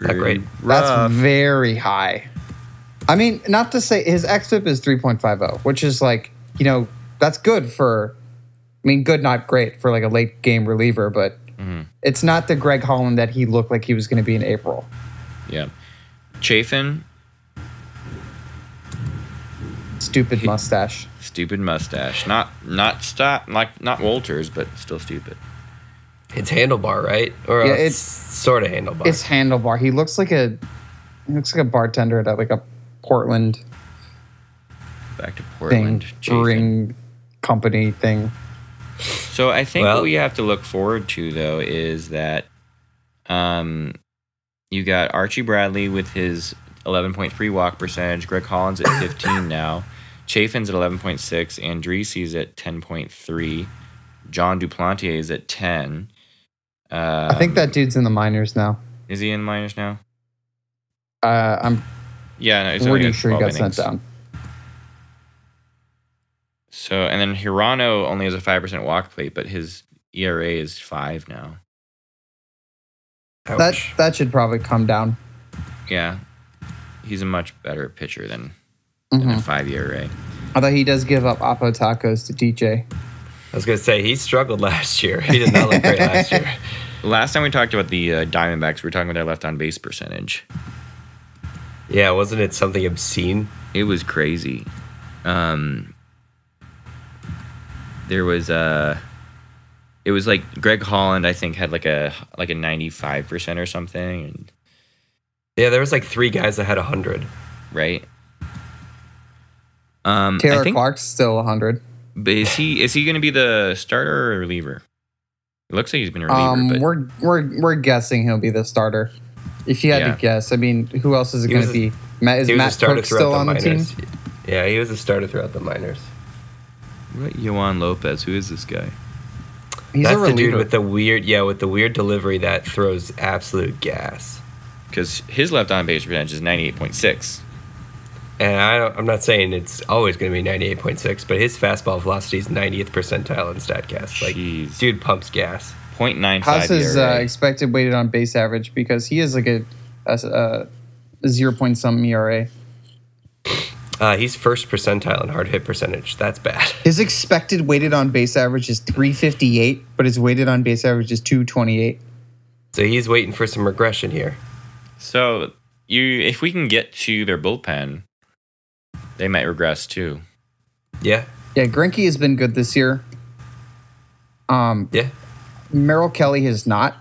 Not great. That's Rough. very high. I mean, not to say his xFIP is three point five zero, which is like you know that's good for. I mean, good, not great for like a late game reliever, but Mhm. it's not the Greg Holland that he looked like he was going to be in April. Yeah. Chafin, Stupid mustache. stupid mustache. Not not stop like not Wolters, but still stupid. it's handlebar, right? Or Yeah, uh, it's- sort of handlebar. It's handlebar. He looks like a he looks like a bartender at like a Portland Back to thing, Portland. Chafin. brewing company thing. So I think Well- what we have to look forward to though is that um you got Archie Bradley with his 11.3 walk percentage, Greg Holland's at 15 now, Chafin's at 11.6, Andriese's at 10.3, Jon Duplantier is at 10. Um, I think that dude's in the minors now. is he in minors now? Uh, I'm Yeah, no, he's only pretty got sure he got innings. sent down. So and then Hirano only has a five percent walk plate, but his ERA is five now. That Ouch. that should probably come down. Yeah, he's a much better pitcher than, than Mhm. a five ERA. Although he does give up Oppo tacos to DJ. I was gonna say he struggled last year. He did not look great last year. Last time we talked about the uh, Diamondbacks, we were talking about their left on base percentage. Yeah, wasn't it something obscene? It was crazy. Um, there was uh it was like Greg Holland, I think, had like a like a ninety five percent or something, and Yeah, there was like three guys that had hundred. right. Um, Taylor I think, Clarke's still 100. but is he is he going to be the starter or reliever? It looks like he's been a reliever, Um, but we're we're we're guessing he'll be the starter. If you had Yeah. to guess, I mean, who else is it going to be? Matt, is he was a Matt starter Koch still the on the team? Yeah, he was a starter throughout the minors. what about Yoan Lopez? Who is this guy? He's That's a the dude with the weird, yeah, with the weird delivery that throws absolute gas. Because his left on base percentage is ninety eight point six. And I don't, I'm not saying it's always going to be 98.6, but his fastball velocity is 90th percentile in Statcast. Like, Jeez. dude pumps gas. Point nine How's five E uh, expected weighted on base average? Because he is like a, a, a zero point some ERA. Uh, he's first percentile in hard hit percentage. That's bad. His expected weighted on base average is 358, but his weighted on base average is 228. So he's waiting for some regression here. So you, if we can get to their bullpen, they might regress too. Yeah, Yeah, Greinke has been good this year. Um, yeah. Merrill Kelly has not.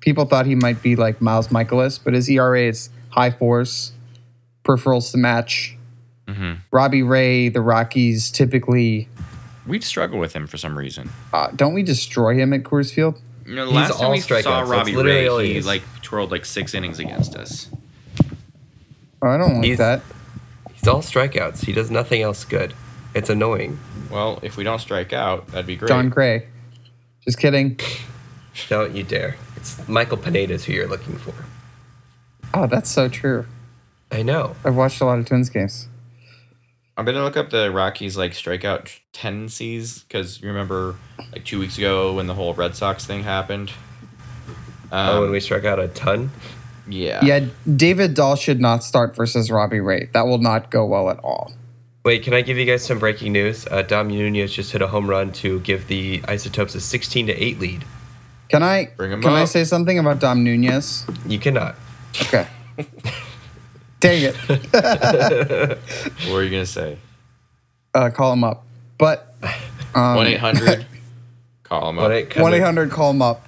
People thought he might be like Miles Mikolas, but his ERA is high fours, peripherals to match. hmm Robbie Ray, the Rockies typically We'd struggle with him for some reason. uh, don't we destroy him at Coors Field? You know, the He's last time all we saw That's Robbie literally Ray, he he is. like twirled like six innings against us. I don't like He's- that. He's all strikeouts. He does nothing else good. It's annoying. Well, if we don't strike out, that'd be great. Jon Gray. Just kidding. Don't you dare. It's Michael Pineda's who you're looking for. Oh, that's so true. I know. I've watched a lot of Twins games. I'm gonna look up the Rockies like strikeout tendencies because you remember like two weeks ago when the whole Red Sox thing happened. Um, oh, when we struck out a ton? yeah, Yeah, David Dahl should not start versus Robbie Ray. That will not go well at all. Wait, can I give you guys some breaking news? Uh, Dom Nunez just hit a home run to give the Isotopes a 16 to 8 lead. Can I Bring him can I up. say something about Dom Nunez? You cannot. Okay. Dang it. What are you gonna say? Uh, call him up. But um, One eight hundred. Call him up. What I- 'cause One eight hundred. Call him up.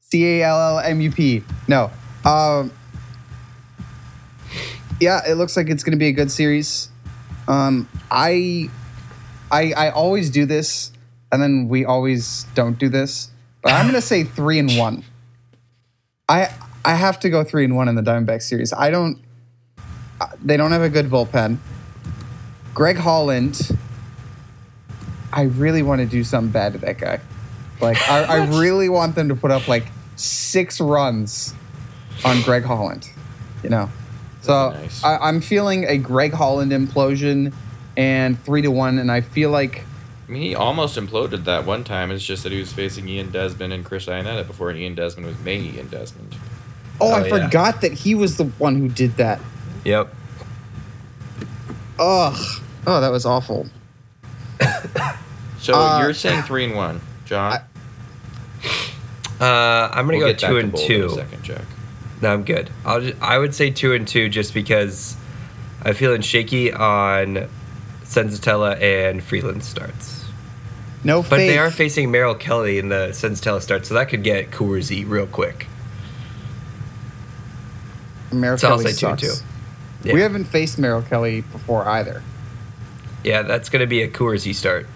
C A L L M U P. No. Um. Yeah, it looks like it's going to be a good series. Um, I, I, I always do this, and then we always don't do this. But I'm going to say three and one. I I have to go three and one in the Diamondback series. I don't. uh, They don't have a good bullpen. Greg Holland. I really want to do something bad to that guy. Like I, I really want them to put up like six runs on Greg Holland. You know, so nice. I, I'm feeling a Greg Holland implosion and three to one, and I feel like I mean, he almost imploded that one time. It's just that he was facing Ian Desmond and Chris Iannetta before Ian Desmond was main Ian Desmond. oh, Oh, I yeah. forgot that he was the one who did that. Yep. Ugh. Oh, that was awful. So Uh, you're saying three and one, John? Uh, I'm gonna We'll go get back two to and Bold in a two. second, Jack. No, I'm good. I'll just, I would say two and two just because I'm feeling shaky on Senzatela and Freeland starts. No But faith. they are facing Merrill Kelly in the Senzatela start, so that could get Coorsy real quick. Merrill So I'll Kelly say sucks. two. Yeah. We haven't faced Merrill Kelly before either. Yeah, that's gonna be a Coorsy start.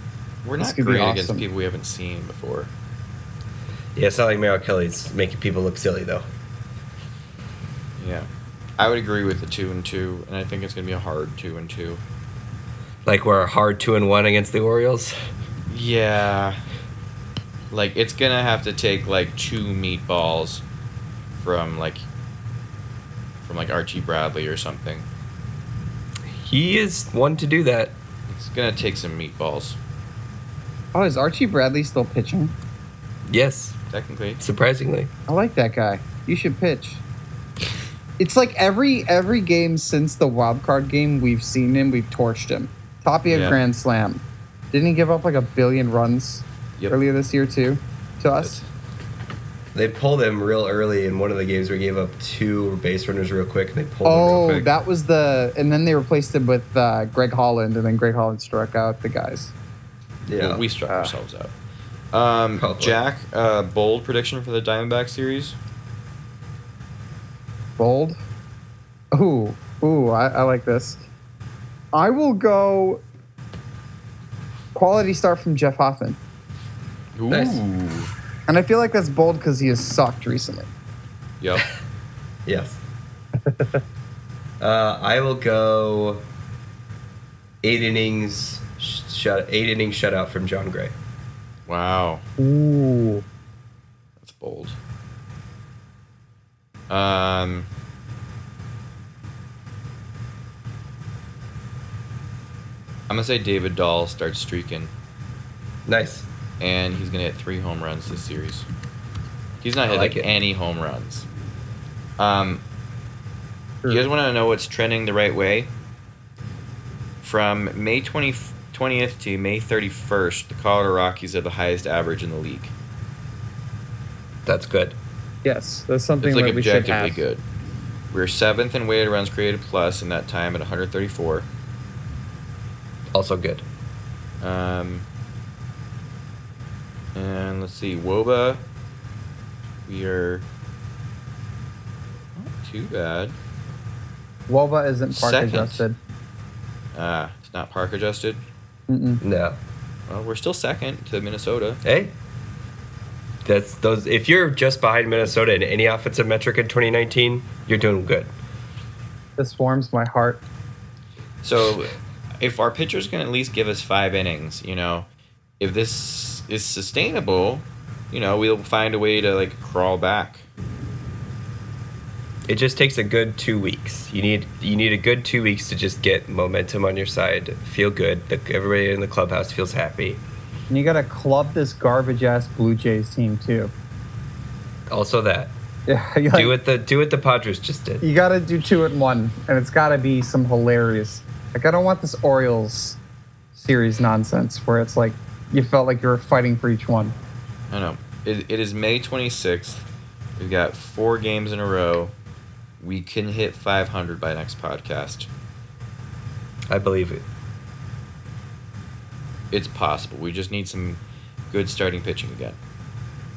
We're not could be great against people we haven't seen before. Yeah, it's not like Merrill Kelly's making people look silly though. Yeah. I would agree with the two and two, and I think it's gonna be a hard two and two. Like we're a hard two and one against the Orioles. Yeah. Like it's gonna have to take like two meatballs from like from like Archie Bradley or something. He is one to do that. It's gonna take some meatballs, Oh, is Archie Bradley still pitching? Yes, technically. surprisingly. I like that guy. You should pitch. It's like every every game since the wild card game we've seen him, we've torched him. Tapia Yeah. grand slam. Didn't he give up like a billion runs Yep. earlier this year too to us? They pulled him real early in one of the games where he gave up two base runners real quick, and they pulled him real Oh, that was the and then they replaced him with uh, Greg Holland, and then Greg Holland struck out the guys. yeah. Well, we struck Ah. ourselves out. Um, Jack, uh, bold prediction for the Diamondback series. Bold. Ooh, ooh, I, I like this. I will go. Quality start from Jeff Hoffman, Ooh. Nice. and I feel like that's bold because he has sucked recently. Yep. Yes. uh, I will go eight innings sh- shut eight innings shutout from Jon Gray. Wow. Ooh, That's bold. Um. I'm gonna say David Dahl starts streaking, Nice. and he's gonna hit three home runs this series. He's not I hit like like, it. any home runs. Um, Sure. you guys want to know what's trending the right way? From May 20, 20th to May 31st, the Colorado Rockies are the highest average in the league. That's good. yes, that's something It's like that we should objectively have. good. We're seventh in weighted runs created plus in that time at 134. Also good. Um, and let's see, Woba. We are not too bad. Woba isn't park Second. adjusted. Ah, it's not park adjusted. Mm-mm. No. Well, we're still second to Minnesota. Hey. That's those. If you're just behind Minnesota in any offensive metric in 2019, you're doing good. This warms my heart. So, if our pitchers can at least give us five innings, you know, if this is sustainable, you know, we'll find a way to like crawl back. It just takes a good two weeks. You need you need a good two weeks to just get momentum on your side, feel good. The, everybody in the clubhouse feels happy. And you got to club this garbage ass Blue Jays team too. Also, that Yeah, you, do what the do what the Padres just did. You got to do two at one, and it's got to be some hilarious Like I don't want this Orioles series nonsense where it's like you felt like you were fighting for each one. I know. It, it is May 26th. We've got four games in a row. We can hit 500 by next podcast. I believe it. It's possible. We just need some good starting pitching again.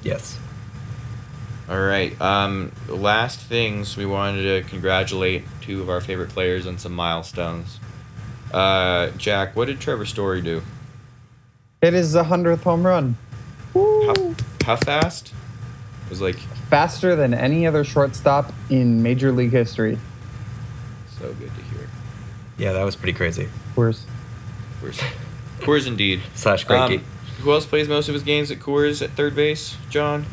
Yes. All right. Um, last things we wanted to congratulate two of our favorite players on some milestones. Uh, Jack, what did Trevor Story do? It is the hundredth home run. How, how fast? It was like Faster than any other shortstop in Major League history. so good to hear. Yeah, that was pretty crazy. Coors. Coors, Coors indeed. Slash great Um, who else plays most of his games at Coors at third base? John.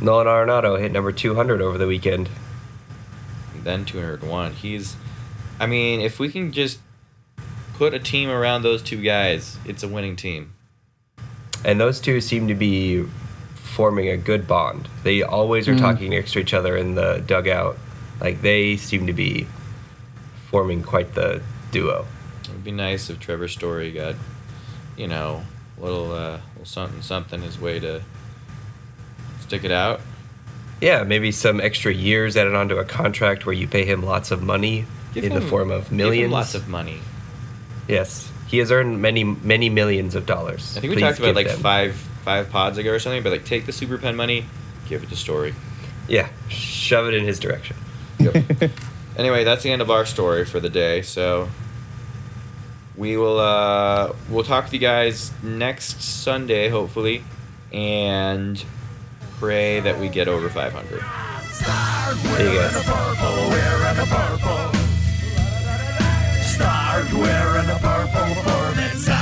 Nolan Arenado hit number 200 over the weekend. And then 201. He's, I mean, if we can just put a team around those two guys, it's a winning team. And those two seem to be forming a good bond. They always are Mm. talking next to each other in the dugout. Like they seem to be forming quite the duo. It would be nice if Trevor Story got, you know, a little, uh, little something, something his way to stick it out. Yeah, maybe some extra years added onto a contract where you pay him lots of money Give in the form of give him millions. lots of money. Yes, he has earned many, many millions of dollars. I think we Please talked about like them. five five pods ago or something, but like take the super pen money, give it to Story. Yeah, shove it in his direction. Yep. anyway, that's the end of our story for the day. So we will uh, we'll talk to you guys next Sunday, hopefully, and pray that we get over 500. There you go. Purple, wearing the purple. Start wearing